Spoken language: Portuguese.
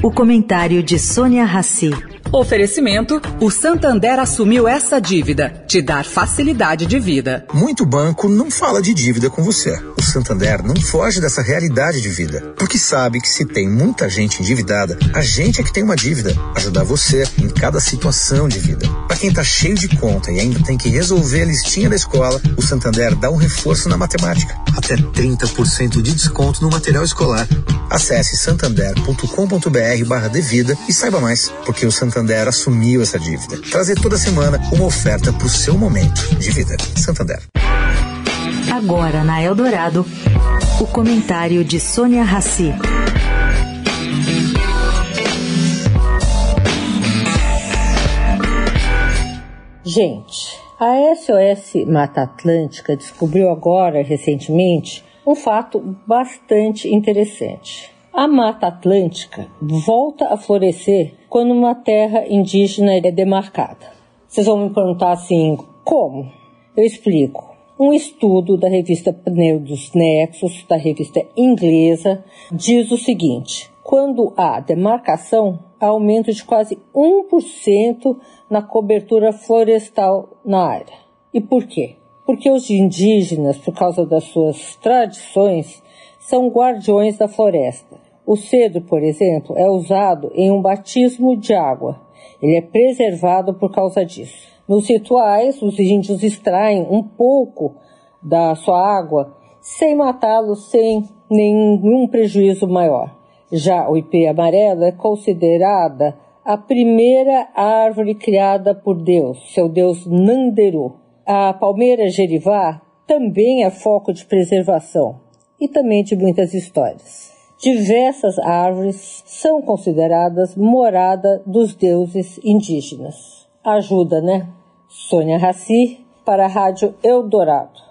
O comentário de Sônia Rassi. Oferecimento: o Santander assumiu essa dívida, te dar facilidade de vida. Muito banco não fala de dívida com você. O Santander não foge dessa realidade de vida, porque sabe que se tem muita gente endividada, a gente é que tem uma dívida, ajudar você em cada situação de vida. Para quem tá cheio de conta e ainda tem que resolver a listinha da escola, o Santander dá um reforço na matemática, até 30% de desconto no material escolar. Acesse santander.com.br/devida e saiba mais, porque o Santander Santander assumiu essa dívida. Trazer toda semana uma oferta para o seu momento de vida. Santander. Agora na Eldorado, o comentário de Sônia Rassi. Gente, a SOS Mata Atlântica descobriu agora, recentemente, um fato bastante interessante. A Mata Atlântica volta a florescer quando uma terra indígena é demarcada. Vocês vão me perguntar assim, como? Eu explico. Um estudo da revista Pneu dos Nexos, da revista inglesa, diz o seguinte: quando há demarcação, há aumento de quase 1% na cobertura florestal na área. E por quê? Porque os indígenas, por causa das suas tradições, são guardiões da floresta o cedro, por exemplo, é usado em um batismo de água. Ele é preservado por causa disso. Nos rituais, os índios extraem um pouco da sua água sem matá-lo, sem nenhum prejuízo maior. Já o ipê amarelo é considerada a primeira árvore criada por Deus, seu Deus Nanderu. A palmeira gerivá também é foco de preservação e também de muitas histórias. Diversas árvores são consideradas morada dos deuses indígenas. Ajuda, né? Sônia Raci, para a Rádio Eldorado.